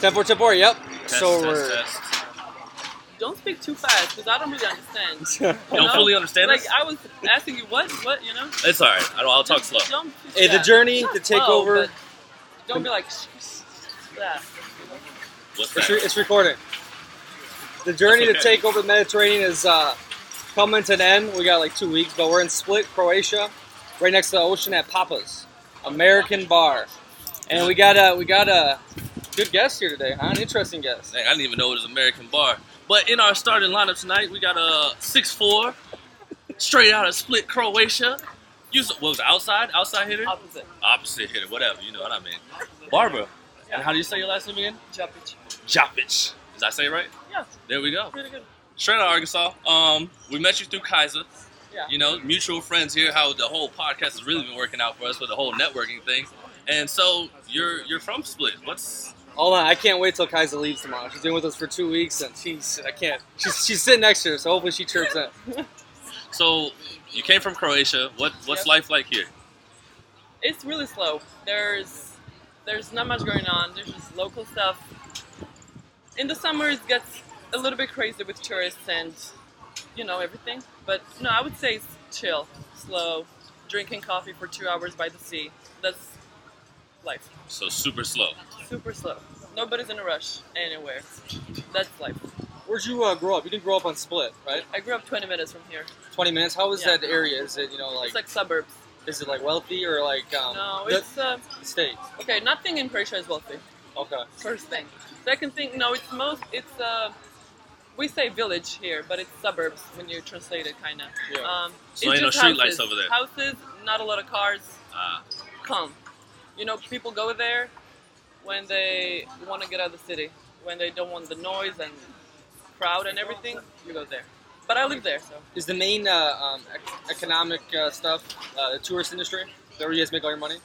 Ten four, ten four. Yep. Test, so test, we're test. Don't speak too fast because I don't really understand. You don't know? fully understand Like us? I was asking you what, what, you know? It's all right. I don't, I'll talk slow. Don't, Hey, the journey not to take slow, over- Don't be like. "Shh, shh, shh," Yeah. What's it's, that? re- it's recording. The journey That's to take over the Mediterranean is uh, coming to an end. We got like two weeks, but we're in Split, Croatia, right next to the ocean at Papa's American Bar, and we got a we got a good guest here today, huh? An interesting guest. Dang, I didn't even know it was American Bar. But in our starting lineup tonight, we got a six four, straight out of Split, Croatia. You what was it, outside? Outside hitter? Opposite. Opposite hitter, whatever. You know what I mean. Barbara. And how do you say your last name again? Jopic. Jopic. Did I say it right? Yeah, There we go. really good. Straight out of Arkansas. Um, we met you through Kaisa. Yeah. You know, mutual friends here. How the whole podcast has really been working out for us with the whole networking thing. And so you're you're from Split. What's Hold on, I can't wait till Kaisa leaves tomorrow. She's been with us for two weeks, and she's I can't. She's she's sitting next to her, so hopefully she chirps in. so you came from Croatia. What what's Yep. life like here? It's really slow. There's there's not much going on. There's just local stuff. In the summer, it gets a little bit crazy with tourists and you know everything. But no, I would say it's chill, slow, drinking coffee for two hours by the sea. That's life. So super slow. Super slow. Nobody's in a rush anywhere. That's life. Where'd you uh, grow up? You didn't grow up on Split, right? I grew up 20 minutes from here. Twenty minutes. How is Yeah. that area? Is it you know like, It's like suburbs. is it like wealthy or like um, No, the- it's uh, the states? okay. Nothing in Croatia is wealthy. Okay. First thing. Second thing, no, it's most it's uh we say village here, but it's suburbs when you translate it kind of. Yeah. Um, So it's ain't no just street lights houses. over there? Houses, not a lot of cars. Ah, Calm. You know, people go there when they want to get out of the city, when they don't want the noise and crowd and everything. You go there. But I live there, so Is the main uh, um, ec- economic uh, stuff uh, the tourist industry? Is that where you guys make all your money?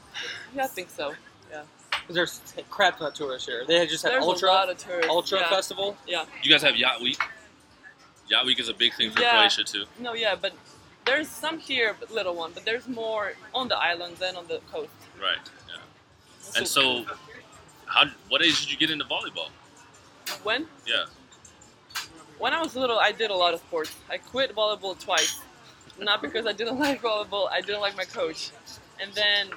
yeah, I think so. Yeah. Because there's crap ton of tourists here. They just had There's Ultra a lot of tourists. Ultra yeah. Festival. Yeah. you guys have Yacht Week. Yacht Week is a big thing for Yeah. Croatia too. No, yeah, but there's some here, but little one. But there's more on the islands than on the coast. Right. Yeah. And so, how? What age did you get into volleyball? when Yeah. when I was little, I did a lot of sports. I quit volleyball twice, not because I didn't like volleyball. I didn't like my coach, and then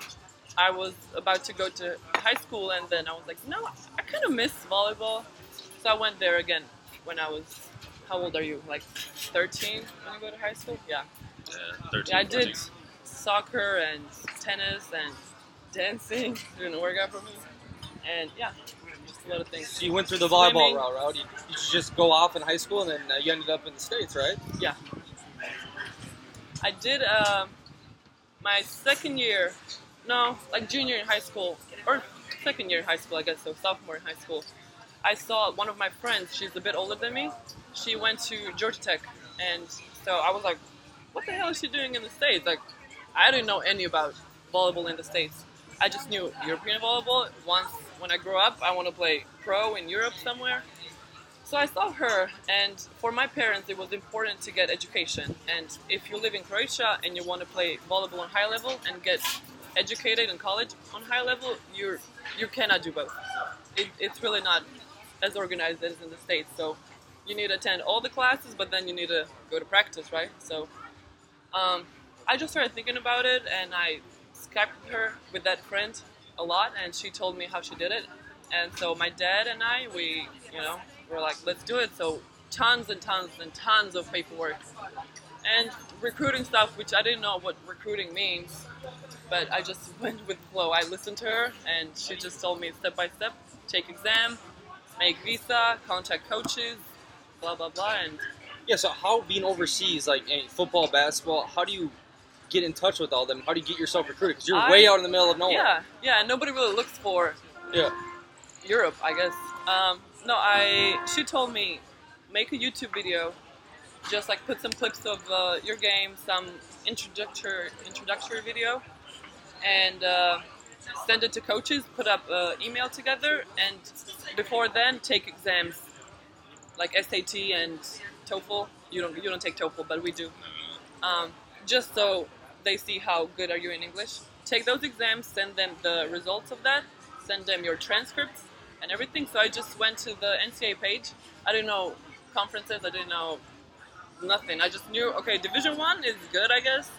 I was about to go to high school, and then I was like, no, I kind of miss volleyball, so I went there again when I was. How old are you? Like 13 when you go to high school? Yeah. Yeah. Thirteen. Yeah, I did soccer and tennis and dancing. Didn't work out for me, and yeah, just a lot of things. So you went through the volleyball Swimming. route, right? You, you just go off in high school and then uh, you ended up in the states, right? Yeah. I did um, my second year, no, like junior in high school, or second year in high school, I guess, so sophomore in high school. I saw one of my friends, she's a bit older than me, she went to Georgia Tech, and so I was like, what the hell is she doing in the States? Like, I didn't know any about volleyball in the States. I just knew European volleyball. Once, when I grow up, I want to play pro in Europe somewhere. So I saw her, and for my parents, it was important to get education. And if you live in Croatia and you want to play volleyball on high level and get educated in college on high level, you you cannot do both. It, it's really not as organized as in the states. So you need to attend all the classes, but then you need to go to practice, right? So um, I just started thinking about it, and I Skyped her with that friend a lot, and she told me how she did it. And so my dad and I, we, you know, were like, let's do it. So tons and tons and tons of paperwork and recruiting stuff, which I didn't know what recruiting means, but I just went with flow. I listened to her, and she just told me step by step, take exam, make visa, contact coaches, blah blah blah, and Yeah. So how being overseas, like eh, football, basketball, how do you get in touch with all them? How do you get yourself recruited? Because you're I- way out in the middle of nowhere. yeah, yeah. Nobody really looks for Yeah. Europe, I guess. Um, no, I. She told me make a YouTube video, just like put some clips of uh, your game, some introductory introductory video, and uh, send it to coaches. Put up uh, email together, and before then take exams like SAT and TOEFL. You don't you don't take TOEFL, but we do. Um, just so they see how good are you in English. Take those exams, send them the results of that, send them your transcripts, and everything. So I just went to the NCAA page. I didn't know conferences. I didn't know nothing. I just knew okay, Division One is good, I guess.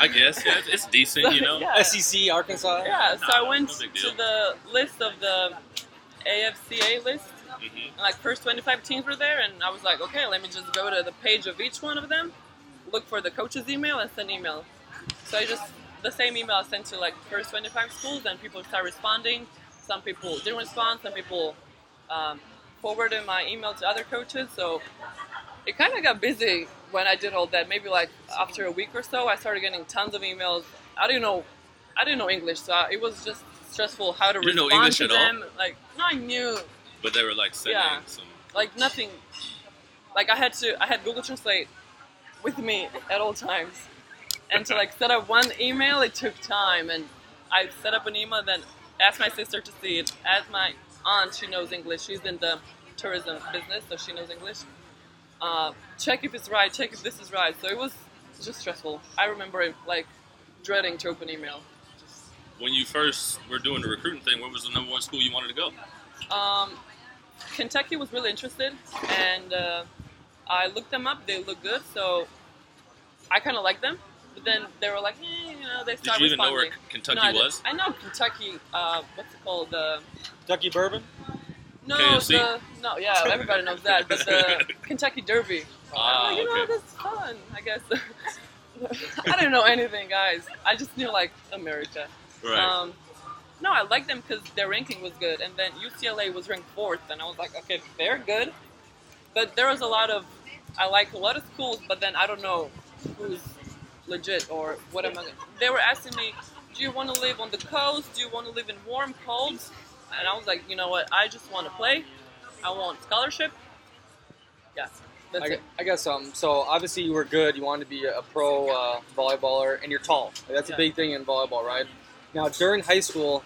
I guess yeah, it's- it's decent, you know. Yeah. SEC, Arkansas. Yeah, so I went no to the list of the AVCA list. Mhm. Like first 25 teams were there, and I was like, okay, let me just go to the page of each one of them, look for the coach's email, and send email. So I just the same email I sent to like first 25 schools, and people start responding. Some people didn't respond. Some people um, forwarded my email to other coaches. So it kind of got busy when I did all that. Maybe like after a week or so, I started getting tons of emails. I didn't know, I didn't know English, so it was just stressful how to You didn't know English to at all? Like, no, I knew But they were like sending Yeah. some. like nothing. Like I had to, I had Google Translate with me at all times, and to like set up one email, it took time, and I set up an email, then asked my sister to see it. Asked my aunt, she knows English. She's in the tourism business, so she knows English. Uh, check if it's right. Check if this is right. So it was just stressful. I remember it like dreading to open email. When you first were doing the recruiting thing, what was the number one school you wanted to go? Um, Kentucky was really interested, and uh, I looked them up. They look good, so I kind of like them. But then they were like, eh, you know, they started. Did start you even know where responding. Kentucky No, I was? I know Kentucky. Uh, what's it called? The Ducky Bourbon. no, KFC? the no, yeah, everybody knows that. But the Kentucky Derby. Ah, I'm like, you know, okay. that's fun. I guess. I didn't know anything, guys. I just knew like America. Right. Um, no, I liked them because their ranking was good, and then UCLA was ranked fourth, and I was like, okay, they're good, but there was a lot of, I like a lot of schools, but then I don't know who's legit or what am I. They were asking me, do you want to live on the coast? Do you want to live in warm, cold? And I was like, you know what? I just want to play. I want scholarship. Yeah, that's I, it. I got some. So obviously you were good. You wanted to be a pro uh, volleyballer, and you're tall. Like, that's Yeah. a big thing in volleyball, right? Now during high school,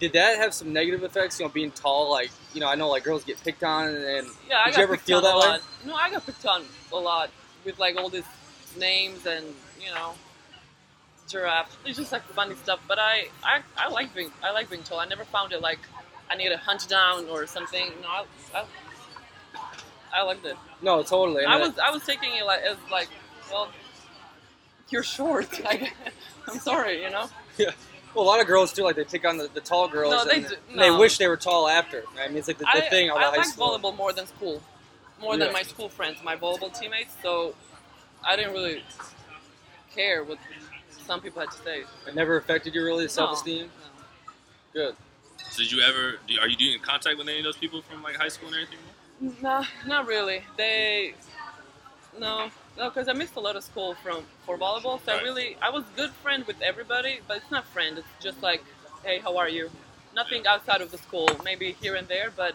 did that have some negative effects? You know, being tall. Like you know, I know like girls get picked on, and Yeah, I Did you ever feel that way? No, I got picked on a lot with like all these names and you know giraffe. It's just like funny stuff. But I, I, I like being I like being tall. I never found it like I need to hunch down or something. No, I, I, I liked it. no, totally. And I was I was taking it like as like well, you're short. I, I'm sorry, you know. Well, a lot of girls do Like they pick on the, the tall girls, No, they and, do- and they wish they were tall after. I mean, it's like the, the I, thing out I of high like school. volleyball more than school, more Yeah. than my school friends, my volleyball teammates. So I didn't really care what some people had to say. It never affected you really, No, self-esteem. no. Good. Did you ever? Are you doing contact with any of those people from like high school and everything? No, not really. They, no, no, because I missed a lot of school from for volleyball. So I really, I was good friend with everybody, but it's not friend. It's just like, hey, how are you? Nothing outside of the school, maybe here and there, but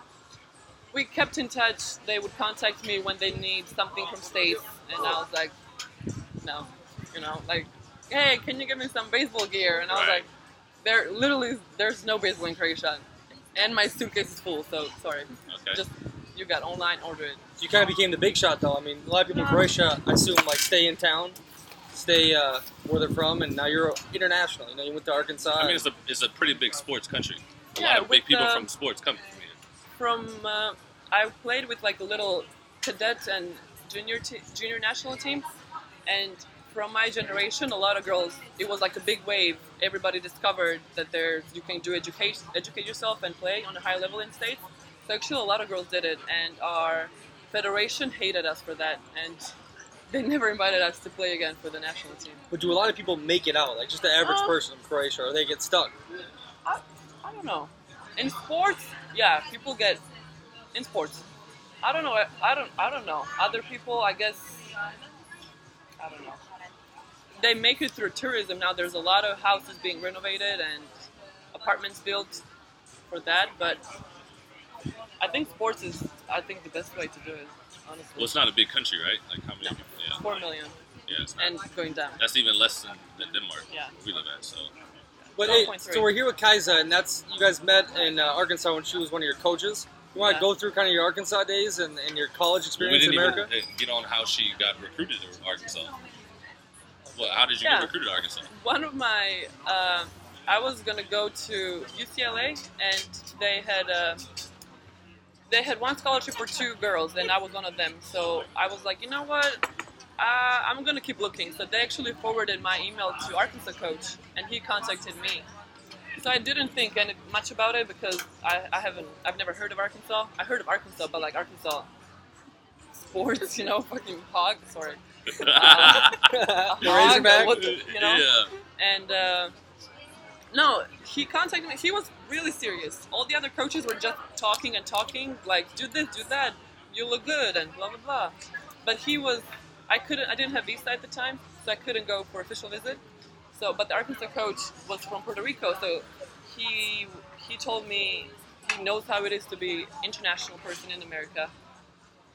we kept in touch. They would contact me when they need something from states, and I was like, no, you know, like, hey, can you give me some baseball gear? And I was Right. like, there literally, there's no baseball in Croatia, and my suitcase is full. So sorry, Okay. just you got online, order it. You kind of became the big shot, though. I mean, a lot of people in Croatia, I assume, like stay in town, stay uh, where they're from, and now you're international. You know, you went to Arkansas. I mean, it's a it's a pretty big sports country. A Yeah, lot of big people the- from sports come from here. From uh, I played with like the little cadet and junior te- junior national team, and from my generation, a lot of girls. It was like a big wave. Everybody discovered that there's you can do education, educate yourself, and play on a high level in states. So actually, a lot of girls did it, and our federation hated us for that, and they never invited us to play again for the national team. but do a lot of people make it out? Like just the average Uh, person in Croatia, or they get stuck? I, I don't know. In sports, yeah, people get in sports. I don't know. I, I don't. I don't know. Other people, I guess. I don't know. They make it through tourism now. There's a lot of houses being renovated and apartments built for that. But think sports is. I think the best way to do it. Honestly, Well, it's not a big country, right? Like how many? No. people? Yeah. four million Yeah, it's not. and going down. That's even less than, than Denmark. Yeah. Where we live at. So But hey, so we're here with Kaisa, and that's you guys met in uh, Arkansas when she was one of your coaches. You want to Yeah. go through kind of your Arkansas days and, and your college experience in didn't America? even get on how she got recruited to Arkansas. Well, how did you Yeah. get recruited to Arkansas? one of my uh, I was gonna go to UCLA, and they had uh, they had one scholarship for two girls, and I was one of them. So I was like, you know what? Uh, I'm gonna keep looking. So they actually forwarded my email to Arkansas coach, and he contacted me. So I didn't think any, much about it because I, I haven't I've never heard of Arkansas. I heard of Arkansas, but like Arkansas sports, you know, fucking hog. Sorry, Uh, the hog, Razorback. the- you know? Yeah. and uh, no, he contacted me. He was really serious. All the other coaches were just talking and talking, like do this, do that, you look good, and blah blah blah. But he was, I couldn't, I didn't have visa at the time, so I couldn't go for official visit. So, but the Arkansas coach was from Puerto Rico, so he he told me he knows how it is to be international person in America.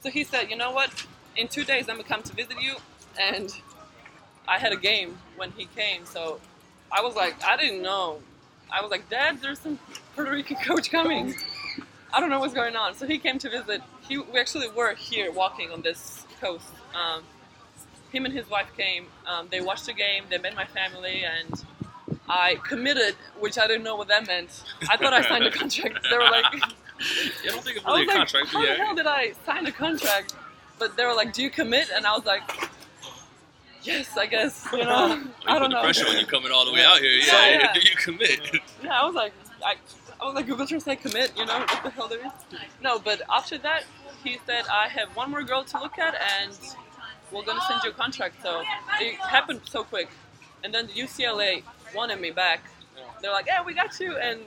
So he said, you know what? In two days, I'm gonna come to visit you, and I had a game when he came, so I was like, I didn't know. I was like, Dad, there's some Puerto Rican coach coming. I don't know what's going on. So he came to visit. He, we actually were here walking on this coast. Um, him and his wife came. Um, they watched the game. They met my family, and I committed, which I didn't know what that meant. I thought I signed a contract. They were like, I don't think it's I really a like, contract, how but the hell did I sign a contract? But they were like, do you commit? And I was like, yes, I guess. You know, You I put don't the know. pressure when you're coming all the way out here. Yeah, Yeah. You commit? Yeah, I was like, I, I was like, Google Translate commit, you know, what the hell there is. No, but after that, he said, I have one more girl to look at and we're gonna send you a contract. So it happened so quick. And then the UCLA wanted me back. They're like, yeah, we got you. And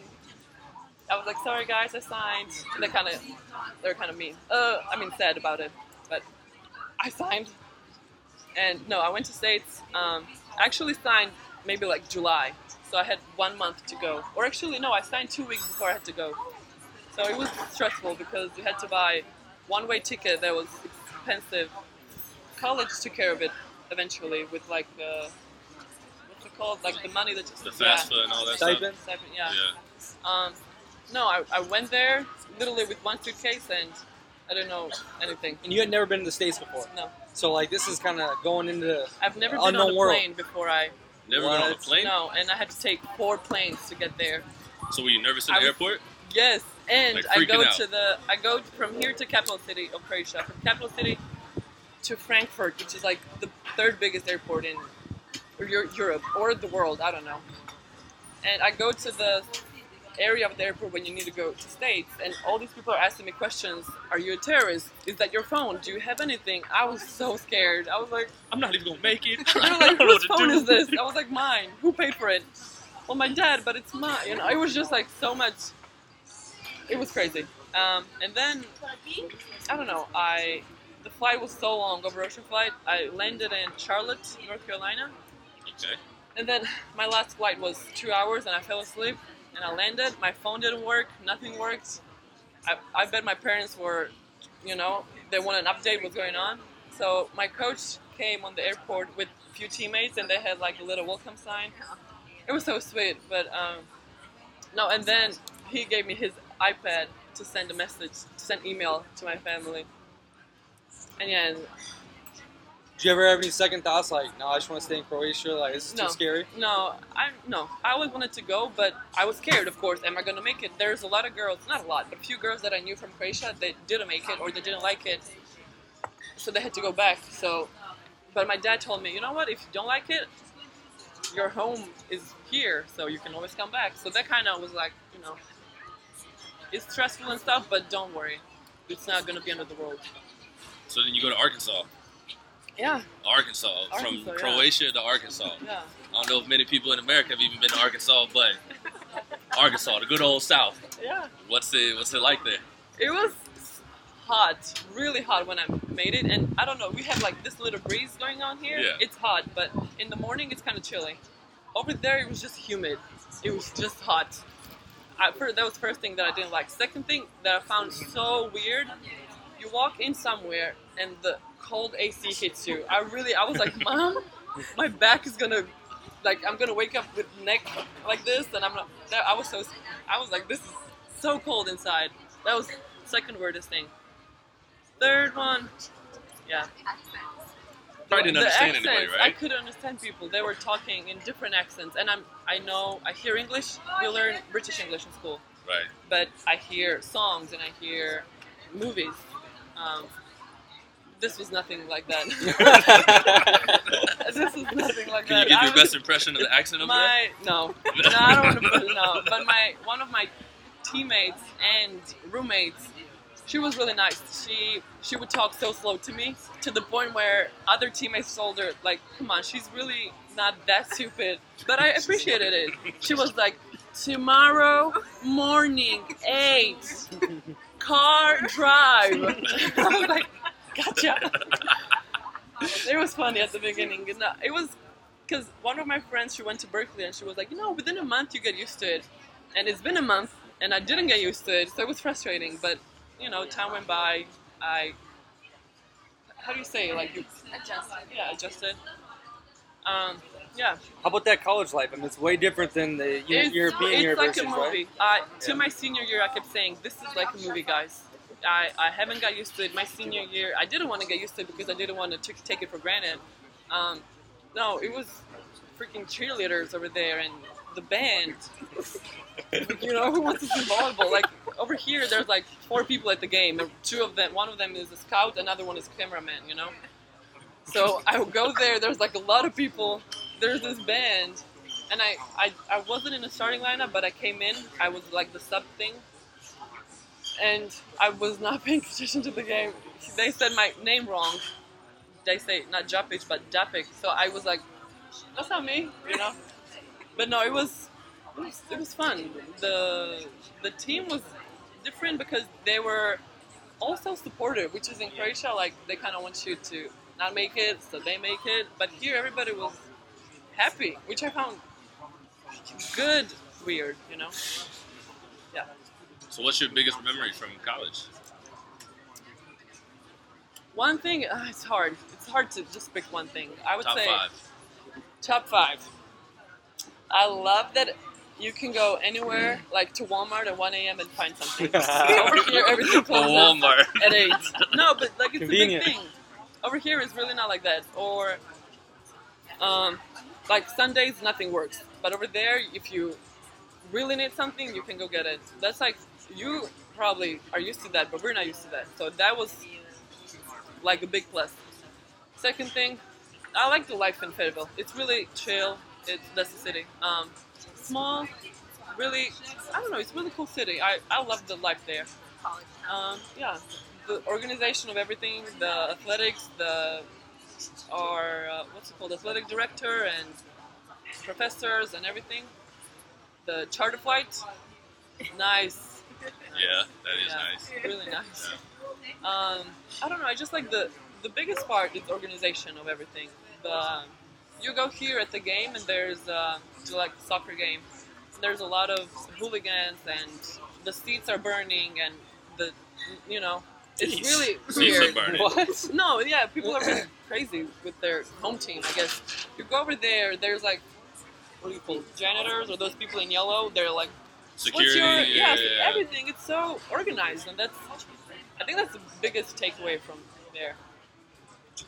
I was like, sorry guys, I signed. And they kind of, they're kind of mean. Uh, I mean, sad about it, but I signed. And no, I went to States. Um, I actually signed maybe like July. So I had one month to go. Or actually, no, I signed two weeks before I had to go. So it was stressful because you had to buy one way ticket that was expensive. College took care of it eventually with like, uh, what's it called? Like the money that just The fast food and all that stuff. Stipend. Stipend, yeah. Yeah. Um, no, I, I went there literally with one suitcase and I don't know anything. And you had never been to the states before, No, so like this is kind of going into I've never been on Unknown a world. plane before I. Never been on a plane? No, and I had to take four planes to get there. So were you nervous in I the was- airport? Yes, and Like I go out. to the I go from here to capital city of Croatia, from capital city to Frankfurt, which is like the third biggest airport in or Europe or the world. I don't know. And I go to the area of the airport when you need to go to states, and all these people are asking me questions. Are you a terrorist? Is that your phone? Do you have anything? I was so scared. I was like, I'm not even gonna make it. I don't like, whose phone is this? I was like, mine. Who paid for it? Well, my dad, but it's mine. You know, it was just like so much. It was crazy. Um, and then I don't know. I the flight was so long, over ocean flight. I landed in Charlotte, North Carolina, Okay. and then my last flight was two hours, and I fell asleep. And I landed. My phone didn't work. Nothing worked. I, I bet my parents were, you know, they wanted an update what's going on. So my coach came on the airport with a few teammates, and they had like a little welcome sign. It was so sweet. But um, no, and then he gave me his iPad to send a message, to send email to my family. And yeah, and Did you ever have any second thoughts like, no, I just want to stay in Croatia? Like, this is No. too scary. No, I no. I always wanted to go, but I was scared. Of course, am I gonna make it? There's a lot of girls, not a lot, but a few girls that I knew from Croatia that didn't make it or they didn't like it, so they had to go back. So, but my dad told me, you know what? If you don't like it, your home is here, so you can always come back. So that kind of was like, you know, it's stressful and stuff, but don't worry, it's not gonna be end of the world. So then you go to Arkansas. Yeah, Arkansas. Arkansas, From yeah. Croatia to Arkansas. yeah. I don't know if many people in America have even been to Arkansas, but Arkansas, the good old South. Yeah. What's it what's it like there? It was hot, really hot when I made it, and I don't know. We have like this little breeze going on here. Yeah. It's hot, but in the morning it's kind of chilly. Over there it was just humid. It was just hot. I, that was first thing that I didn't like. Second thing that I found so weird, you walk in somewhere and the cold AC hits you. I really, I was like, Mom, my back is gonna, like, I'm gonna wake up with neck like this, and I'm not. That, I was so, I was like, this is so cold inside. That was second weirdest thing. Third one, yeah. How probably didn't the understand accents, anybody, I couldn't understand people. They were talking in different accents, and I'm I know I hear English. We learn British English in school, Right. but I hear songs and I hear movies. Um, this was nothing like that. this is nothing like Can you give I your was- best impression of the accent over my no, no, I don't want to put no. But my one of my teammates and roommates, she was really nice. She she would talk so slow to me to the point where other teammates told her like, "Come on, she's really not that stupid." But I appreciated it. She was like, "Tomorrow morning, eight, car drive." I was like, "Gotcha." it was funny at the beginning. No, It was because one of my friends she went to Berkeley and she was like, you know, within a month you get used to it, and it's been a month and I didn't get used to it, so it was frustrating. But you know, time went by. I how do you say like you Adjusted. yeah adjusted. Um, yeah, How about that college life? I mean, it's way different than the Eu- it's, European it's universities, like a right? movie. Uh, to Yeah. my senior year, I kept saying this is like a movie, guys. I, I haven't got used to it. My senior year, I didn't want to get used to it because I didn't want to t- take it for granted. Um, no, it was freaking cheerleaders over there and the band. you know, who wants to see volleyball? Like over here, there's like four people at the game. Two of them, one of them is a scout, another one is cameraman. You know. So I would go there. There's like a lot of people. There's this band, and I, I I wasn't in the starting lineup, but I came in. I was like the sub thing, and I was not paying attention to the game. They said my name wrong. They say not Japic, but Dapic. So I was like, that's not me, you know. But no, it was it was, it was fun. The the team was different because they were also supportive, which is in Croatia. Like they kind of want you to not make it, so they make it. But here, everybody was happy, which I found good, weird, you know. So, what's your biggest memory from college? One thing, uh, it's hard. It's hard to just pick one thing. I would Top say five. top five. I love that you can go anywhere, like to Walmart at 1 a.m. and find something. Over here, everything Oh, closes Walmart. at 8. No, but like it's Convenient. a big thing. Over here, it's really not like that. Or, um, like Sundays, nothing works. But over there, if you really need something, you can go get it. That's like, you probably are used to that, but we're not used to that. So that was like a big plus. Second thing, I like the life in Fayetteville. It's really chill. It's that's the city. Um, small, really. I don't know. It's a really cool city. I, I love the life there. Um, yeah, the organization of everything, the athletics, the our uh, what's it called, athletic director and professors and everything. The charter flight, nice. Yeah, that is Yeah, nice. Really nice. Um, I don't know. I just like the the biggest part is organization of everything. The you go here at the game and there's uh, like soccer game. There's a lot of hooligans and the seats are burning and the you know it's Jeez. really Seats are weird. burning. What? No, yeah, people are really crazy with their home team. I guess you go over there. There's like what do you call janitors or those people in yellow? They're like Security. What's your yeah, yeah, yeah. everything? It's so organized, and that's I think that's the biggest takeaway from there.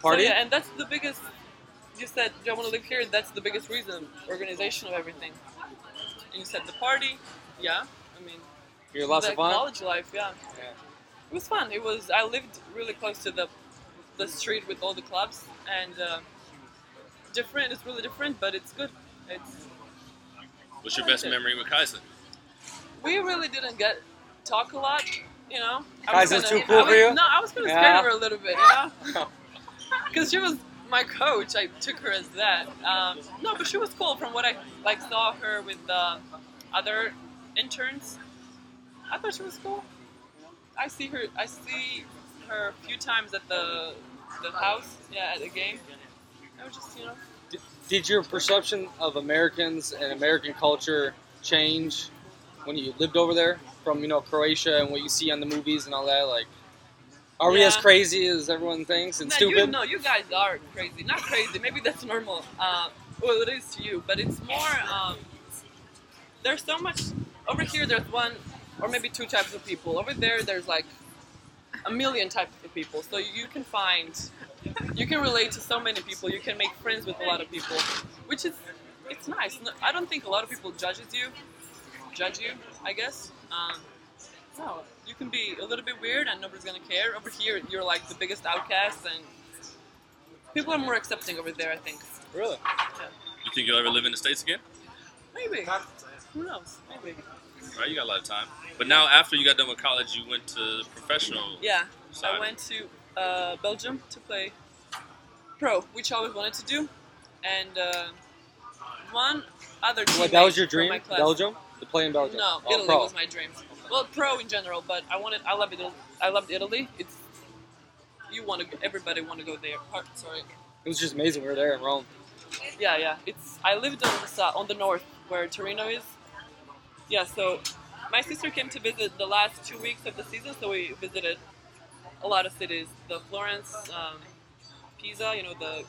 Party? So, yeah, and that's the biggest. You said do I want to live here? That's the biggest reason. Organization of everything. And you said the party. Yeah, I mean You're lots of fun? college life. Yeah. Yeah. it was fun. It was. I lived really close to the the street with all the clubs, and uh, different. It's really different, but it's good. It's What's your best memory with Kaisa? We really didn't get talk a lot, you know. Kaisa's kinda- too cool I was- for you? No, I was of Yeah. scared of her a little bit, you know, because she was my coach. I took her as that. Um, no, but she was cool. From what I like saw her with the other interns, I thought she was cool. I see her. I see her a few times at the the house. Yeah, at the game. I was just, you know. Did, did your perception of Americans and American culture change when you lived over there from, you know, Croatia and what you see on the movies and all that? Like, are we as crazy as everyone thinks and No, stupid? You, no, you guys are crazy. Not crazy. Maybe that's normal. Uh, well, it is to you, but it's more. Um, there's so much over here. There's one or maybe two types of people. Over there, there's like a million types of people. So you can find you can relate to so many people. You can make friends with a lot of people, which is it's nice. I don't think a lot of people judges you, judge you. I guess. Um, no, you can be a little bit weird and nobody's gonna care. Over here, you're like the biggest outcast, and people are more accepting over there. I think. Really? You think you'll ever live in the states again? Maybe. Who knows? Maybe. Right, you got a lot of time. But now, after you got done with college, you went to professional. Yeah. side. I went to uh, Belgium to play pro, which I always wanted to do, and uh, one other. What, that was your dream? Belgium? To play in Belgium? No, Oh, Italy pro. was my dream. Well, pro in general, but I wanted. I love it. I loved Italy. It's you want to. Everybody want to go there. Sorry. It was just amazing. We were there in Rome. Yeah, yeah. It's I lived on the on the north, where Torino is. Yeah, so my sister came to visit the last two weeks of the season, so we visited a lot of cities. The Florence, um, Pisa, you know, the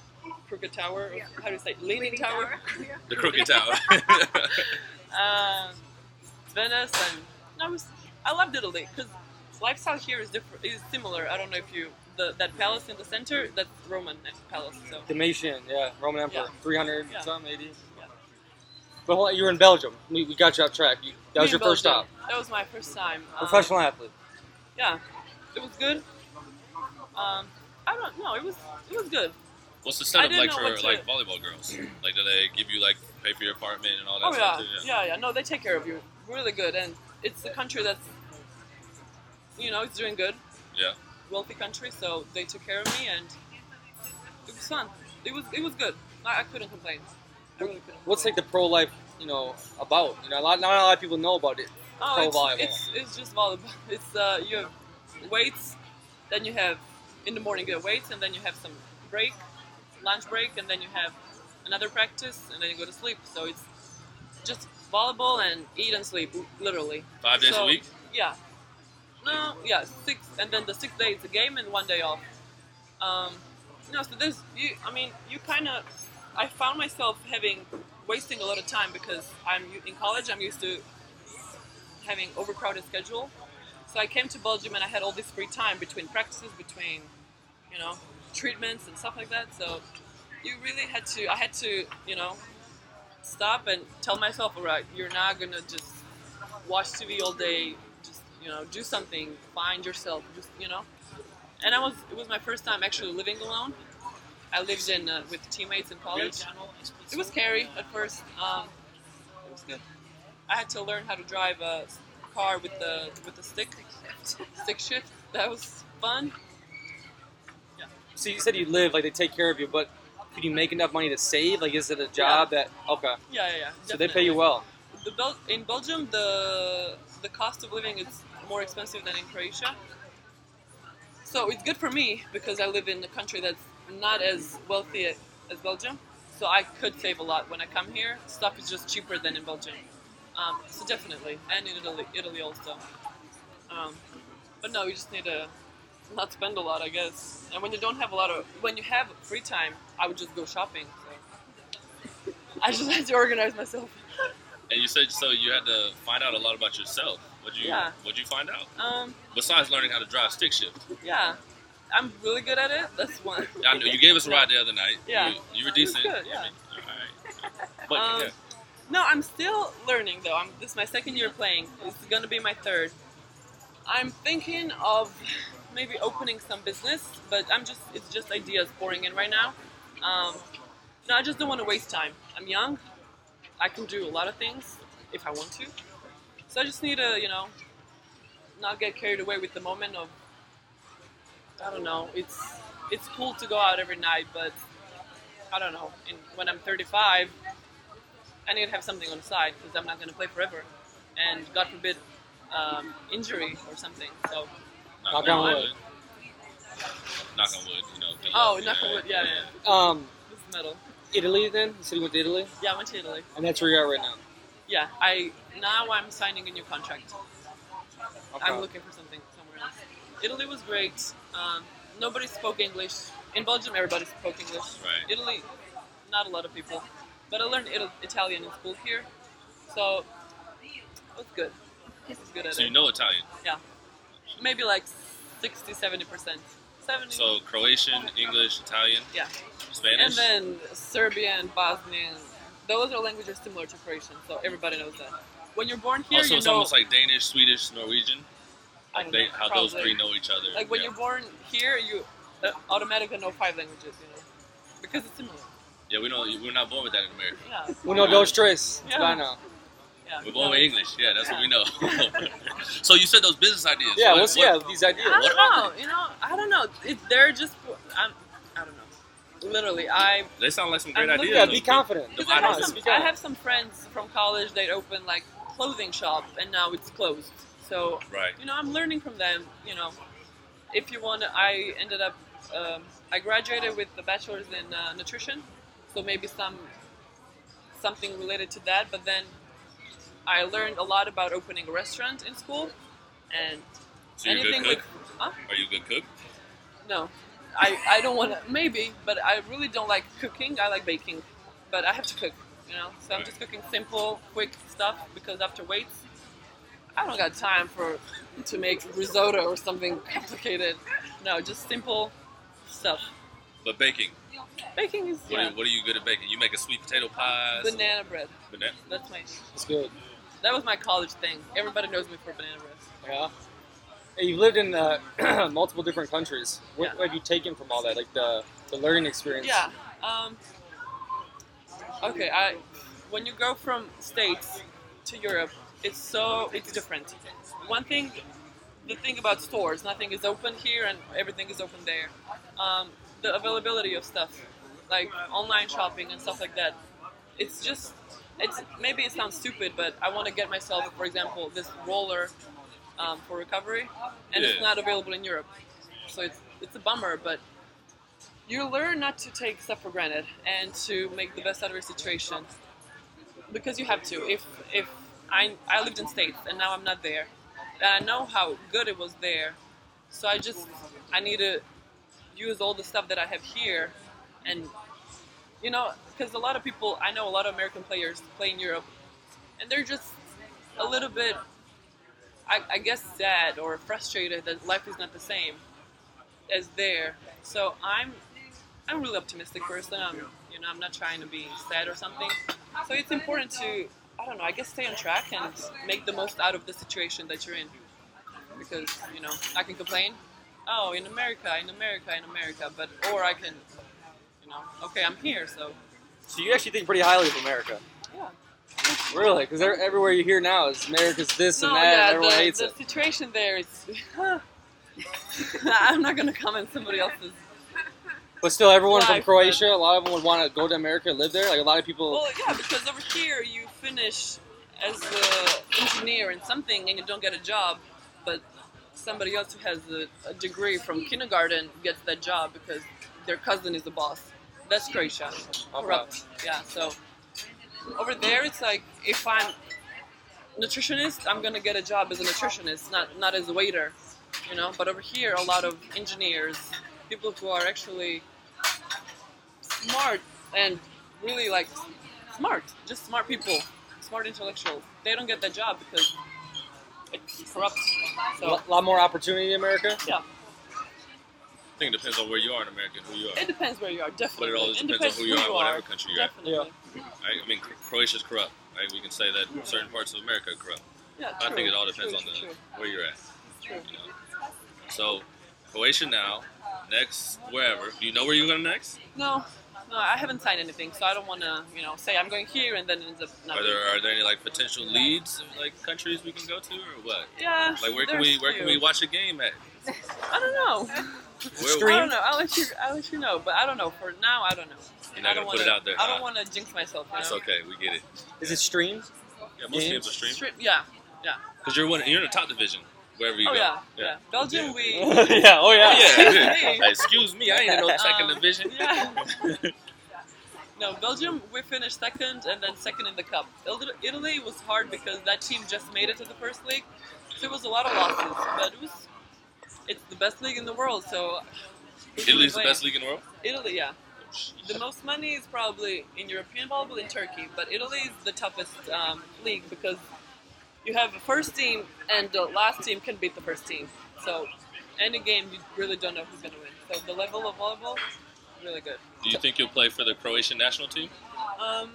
Crooked Tower. or How do you say? it? Leaning Tower. The Crooked Tower. um, Venice, and I was I loved Italy because lifestyle here is different. Is similar. I don't know if you the that palace in the center. That's Roman palace. So Diocletian, yeah, Roman Emperor, Yeah. 300 Yeah. some, 80. Yeah. But hold on, you were in Belgium. We, we got you off track. You, that was your in first stop. That was my first time. Um, Professional athlete. Yeah, it was good. Um, I don't know. It was it was good. What's the I setup like for what to- like volleyball girls? Like, do they give you like pay for your apartment and all that Oh yeah, too? yeah, yeah. No, they take care of you really good, and it's a country that's you know it's doing good. Yeah. Wealthy country, so they took care of me, and it was fun. It was it was good. I, I couldn't complain. I really couldn't. What's like the pro life, you know, about? You know, a lot, not a lot of people know about it. Oh, pro it's, volleyball? it's it's just volleyball. It's uh you have weights, then you have in the morning you have weights, and then you have some break, lunch break, and then you have another practice, and then you go to sleep. So it's just volleyball and eat and sleep, literally. Five days So, a week. Yeah. No, yeah, six, and then the six day it's a game and one day off. Um, no, so there's you. I mean, you kind of. I found myself having wasting a lot of time because I'm in college. I'm used to having overcrowded schedule. So I came to Belgium and I had all this free time between practices, between you know treatments and stuff like that. So you really had to. I had to, you know, stop and tell myself, all right, you're not gonna just watch TV all day. Just you know, do something. Find yourself. Just you know. And I was. It was my first time actually living alone. I lived in uh, with teammates in college. It was scary at first. Um, it was good. I had to learn how to drive a car with the with the stick stick shift. That was fun. So you said you live like they take care of you, but could you make enough money to save? Like, is it a job that okay? Yeah, yeah, yeah. So they pay you well. The Bel- in Belgium, the the cost of living is more expensive than in Croatia. So it's good for me because I live in a country that's not as wealthy as, Belgium. So I could save a lot when I come here. Stuff is just cheaper than in Belgium. Um, so definitely, and in Italy, Italy also. Um, but no, you just need to not spend a lot, I guess. And when you don't have a lot of, when you have free time, I would just go shopping. So I just had to organize myself. And you said so you had to find out a lot about yourself. What'd you Yeah. What'd you find out? Um, Besides learning how to drive stick shift. yeah, I'm really good at it. That's one. I know you gave us a ride the other night. Yeah. You, you were decent. good, yeah. I mean, all right. But Um, yeah. No, I'm still learning though. I'm this is my second year playing. This is gonna be my third. I'm thinking of maybe opening some business, but I'm just it's just ideas pouring in right now. Um, no, I just don't want to waste time. I'm young. I can do a lot of things if I want to. So I just need to, you know, not get carried away with the moment of. I don't know. It's it's cool to go out every night, but I don't know. When I'm 35, I need to have something on the side because I'm not going to play forever, and God forbid, um, injury or something. So, knock, knock on on wood. wood. Knock on wood. You know. oh, luck, knock on wood. Yeah, yeah. Um, This is metal. Italy then? You said you went to Italy, Yeah, I went to Italy. and that's where you're at right now. Yeah, I now I'm signing a new contract. Okay. I'm looking for something somewhere else. Italy was great. Um, nobody spoke English. In Belgium, everybody spoke English. Right. Italy, not a lot of people. But I learned Ital- Italian in school here, so it was good. I was good at So it. you know Italian. Yeah. Maybe like 60, 70 percent. seven. So Croatian, English, Italian, yeah, Spanish. and then Serbian, Bosnian. Those are languages similar to Croatian, so everybody knows that. When you're born here, also, you it's know. almost like Danish, Swedish, Norwegian. Like they, know, how those three know each other. Like when yeah. you're born here, you uh, automatically know five languages, you know, because it's similar. Yeah, we know we're not born with that in America. Yeah. We know those tres. Yeah. Bueno. Yeah. We're born with English. Yeah, that's what we know. so you said those business ideas. Yeah, What- what's what- yeah these ideas? I don't know. You know, I don't know. It, they're just. I'm. I don't know. Literally, I. They sound like some great I'm ideas. Yeah, be confident. The I have, some, I have some friends from college. They open like clothing shop, and now it's closed. So Right. you know, I'm learning from them. You know, if you want, I ended up. Um, I graduated with a bachelor's in uh, nutrition, so maybe some something related to that. But then I learned a lot about opening a restaurant in school, and So you're a good anything cook. with. Huh? Are you a good cook? No, I, I don't want to. Maybe, but I really don't like cooking. I like baking, but I have to cook. You know, so I'm just cooking simple, quick stuff because after weights, I don't got time for to make risotto or something complicated. No, just simple stuff. But baking. Baking is What, yeah, are, what are you good at baking? You make a sweet potato pie. some- banana bread. Banana. That's my. It's good. That was my college thing. Everybody knows me for banana bread. Yeah. Hey, you've lived in uh, multiple different countries. What, Yeah. what have you taken from all that? Like the the learning experience. Yeah. Um, okay. I when you go from states to Europe, it's so it's different. One thing, the thing about stores, nothing is open here and everything is open there. Um, the availability of stuff, like online shopping and stuff like that, it's just it's maybe it sounds stupid, but I want to get myself, for example, this roller um, for recovery, and it's not available in Europe, so it's it's a bummer, but you learn not to take stuff for granted and to make the best out of your situation. Because you have to. If if I, I lived in states and now i'm not there and i know how good it was there so i just i need to use all the stuff that i have here and you know because a lot of people i know a lot of american players play in europe and they're just a little bit I, I guess sad or frustrated that life is not the same as there so i'm I'm a really optimistic person. I'm, you know, I'm not trying to be sad or something. So it's important to, I don't know, I guess stay on track and make the most out of the situation that you're in. Because, you know, I can complain, oh, in America, in America, in America, but, or I can, you know, okay, I'm here, so, So you actually think pretty highly of America. yeah. Really? Because everywhere you hear now is America's this and No, that, and yeah, everyone the, hates the it. situation there is, I'm not going to comment somebody else's But still, everyone from Life, Croatia, a lot of them would want to go to America and live there. Like a lot of people. Well, yeah, because over here you finish as an engineer in something and you don't get a job, but somebody else who has a, a degree from kindergarten gets that job because their cousin is the boss. That's Croatia. Corrupt. Yeah, so over there it's like if I'm nutritionist, I'm gonna get a job as a nutritionist, not not as a waiter, you know. But over here, a lot of engineers, people who are actually smart and really like smart, just smart people, smart intellectuals. They don't get that job because it's corrupt. a So lot, lot more opportunity in America. yeah, I think it depends on where you are in America and who you are. it depends where you are. Definitely, But it always It depends on who you are, who whatever country you're at. Definitely. Right? I mean, Cro- Croatia's corrupt. Right? We can say that certain parts of America are corrupt. Yeah, I think it all depends true, on the true, where you're at. true. You know? So, Croatia now. Next, wherever. Do you know where you're going next? No, no, I haven't signed anything, so I don't want to, you know, say I'm going here and then it ends up not. Are there are there any like potential leads, like countries we can go to, or what? yeah. Like where can we where can we watch a game at? I don't know. Where, Stream? I don't know. I'll let you. I'll let you know. But I don't know. For now, I don't know. You're not I don't gonna put wanna, it out there, I don't want to jinx myself. You It's know? okay, we get it. Is it streamed? Yeah, most Games? games are streamed Strip- yeah, yeah. because you're one, you're in the top division wherever you Oh go. yeah, yeah. Belgium, we. yeah. Oh yeah. Yeah. Excuse me. Hey, Excuse me, I ain't in no second Um, division. yeah. No, Belgium, we finished second and then second in the cup. Italy- Italy was hard because that team just made it to the first league, so it was a lot of losses. But it was, it's the best league in the world, so. Italy's the best league in the world. Italy, yeah. The most money is probably in European volleyball in Turkey, but Italy is the toughest um, league because you have a first team and the last team can beat the first team. So any game you really don't know who's gonna win. So the level of volleyball, really good. Do you think you'll play for the Croatian national team? Um,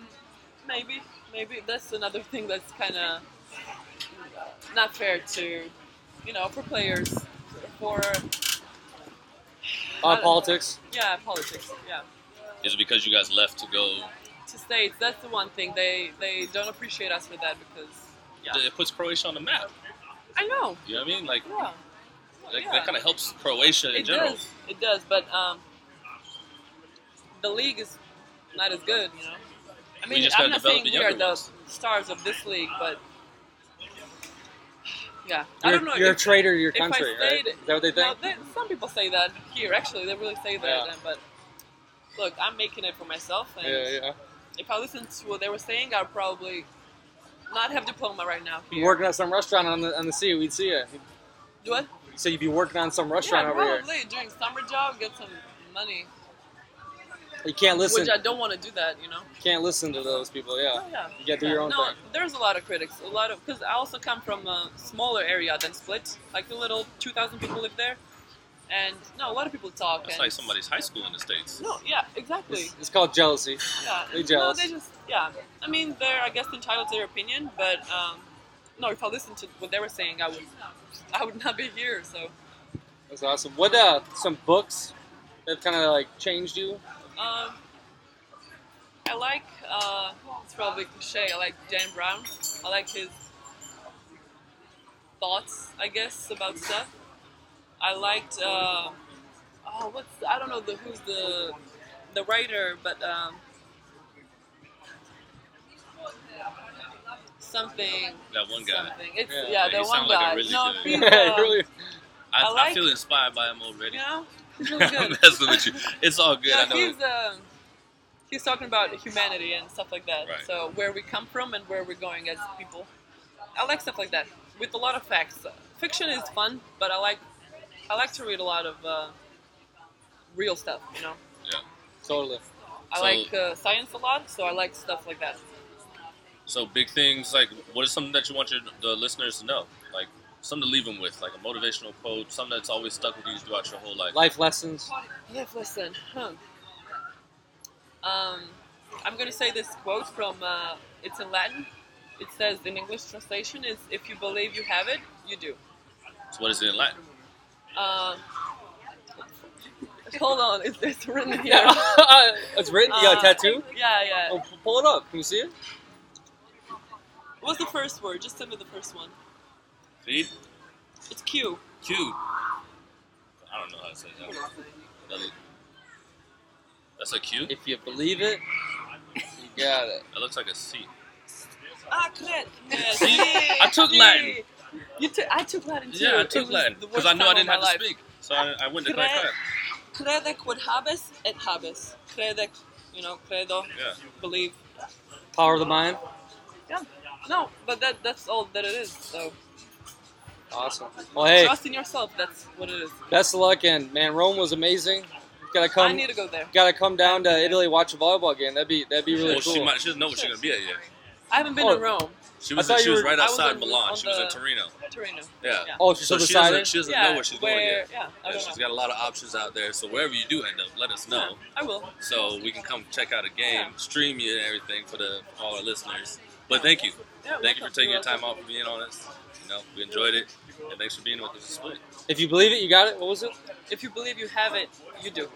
maybe, maybe that's another thing that's kind of not fair to, you know, for players, for Uh, politics. yeah, politics, yeah. Is it because you guys left to go? To states, that's the one thing they they don't appreciate us for that because yeah, It puts Croatia on the map. I know, You know what I mean? Like yeah, that, yeah. that kind of helps Croatia in it general. does, it does, but um, the league is not as good, you know. I mean, I'm not saying the we are the stars of this league, but yeah, I You're, don't know. you're if, a traitor to your I country, right? stayed- Is that what they No, think? they, some people say that here. Actually, they really say that. Yeah. and- But look, I'm making it for myself, and Yeah, yeah. if I listened to what they were saying, I'd probably not have diploma right now. Here. working at some restaurant on the on the sea. We'd see you. Do what? So you'd be working on some restaurant yeah, over here. probably doing summer job, get some money. You can't listen. Which I don't want to do that, you know. can't listen to those people. Yeah. Oh, yeah. You gotta do Yeah, your own no, thing. there's a lot of critics. A lot of because I also come from a smaller area than Split, like a little 2,000 people live there, and no, a lot of people talk. It's like somebody's high school in the states. No, yeah, exactly. It's, it's called jealousy. Yeah, They jealous. No, they just yeah. I mean, they're I guess entitled to their opinion, but um, no, if I listened to what they were saying, I would I would not be here. So That's awesome. What uh some books that kind of like changed you? Um, I like uh, it's probably cliche. I like Dan Brown. I like his thoughts, I guess, about stuff. I liked uh, oh, what's I don't know the who's the the writer, but um, something. That one guy. Something. It's Yeah. yeah, Yeah, the one sound like a really no, he's, Yeah, uh, really. I, I I, feel inspired by him already. you know, he's really I'm good. messing with you. It's all good. I know. he's um, he's talking about humanity and stuff like that. Right. So where we come from and where we're going as people. I like stuff like that with a lot of facts. Fiction is fun, but I like I like to read a lot of uh, real stuff. You know, Yeah. Totally. I So- like uh, science a lot, so I like stuff like that. So big things like what is something that you want your the listeners to know? Like something to leave them with, like a motivational quote, something that's always stuck with you throughout your whole life. Life lessons. Life lesson. Huh. Um, I'm gonna say this quote from. Uh, it's in Latin. It says in English translation is if you believe you have it, you do. So what is it in Latin? Um, hold on, it's, it's written here. Yeah. it's written. You got a Uh, tattoo? Yeah, yeah. Oh, pull it up. Can you see it? What's the first word? Just tell me the first one. Feed? It's Q. Q. I don't know how to say that. That- That's a Q? If you believe it, you got it. That looks like a C. Ah, correct. Yes. See? I took See? Latin. You took. I took Latin too. Yeah, I took was Latin because I knew I didn't have my to life. speak. So I, I went to Cre- class. Crede quod habes et habes. Crede, you know, credo, Yeah. believe. Power of the mind. Yeah. No, but that that's all that it is. So Awesome. Well, hey, trust in yourself. That's what it is. best of luck, and man, Rome was amazing. You gotta come. I come. need to go there. Gotta come down to Italy watch a volleyball game. That'd be that'd be really well, cool. she might. She doesn't know what she's gonna be at yet. I haven't been Oh. to Rome, She was. She was were- right I was outside Milan. on She was in the- Torino. Torino. Yeah. Yeah. oh, she's So so she doesn't. decided. She doesn't yeah, know where she's where, going yet. Yeah, I Yeah, don't she's know. got a lot of options out there. So wherever you do end up, let us know. Yeah, I will. So we can come check out a game, stream you and everything for the for all our listeners. But thank you. Yeah, Thank you for taking your You're time welcome. off and being on us. You know, we enjoyed it. And thanks for being with us. Split. If you believe it, you got it. What was it? If you believe you have it, you do.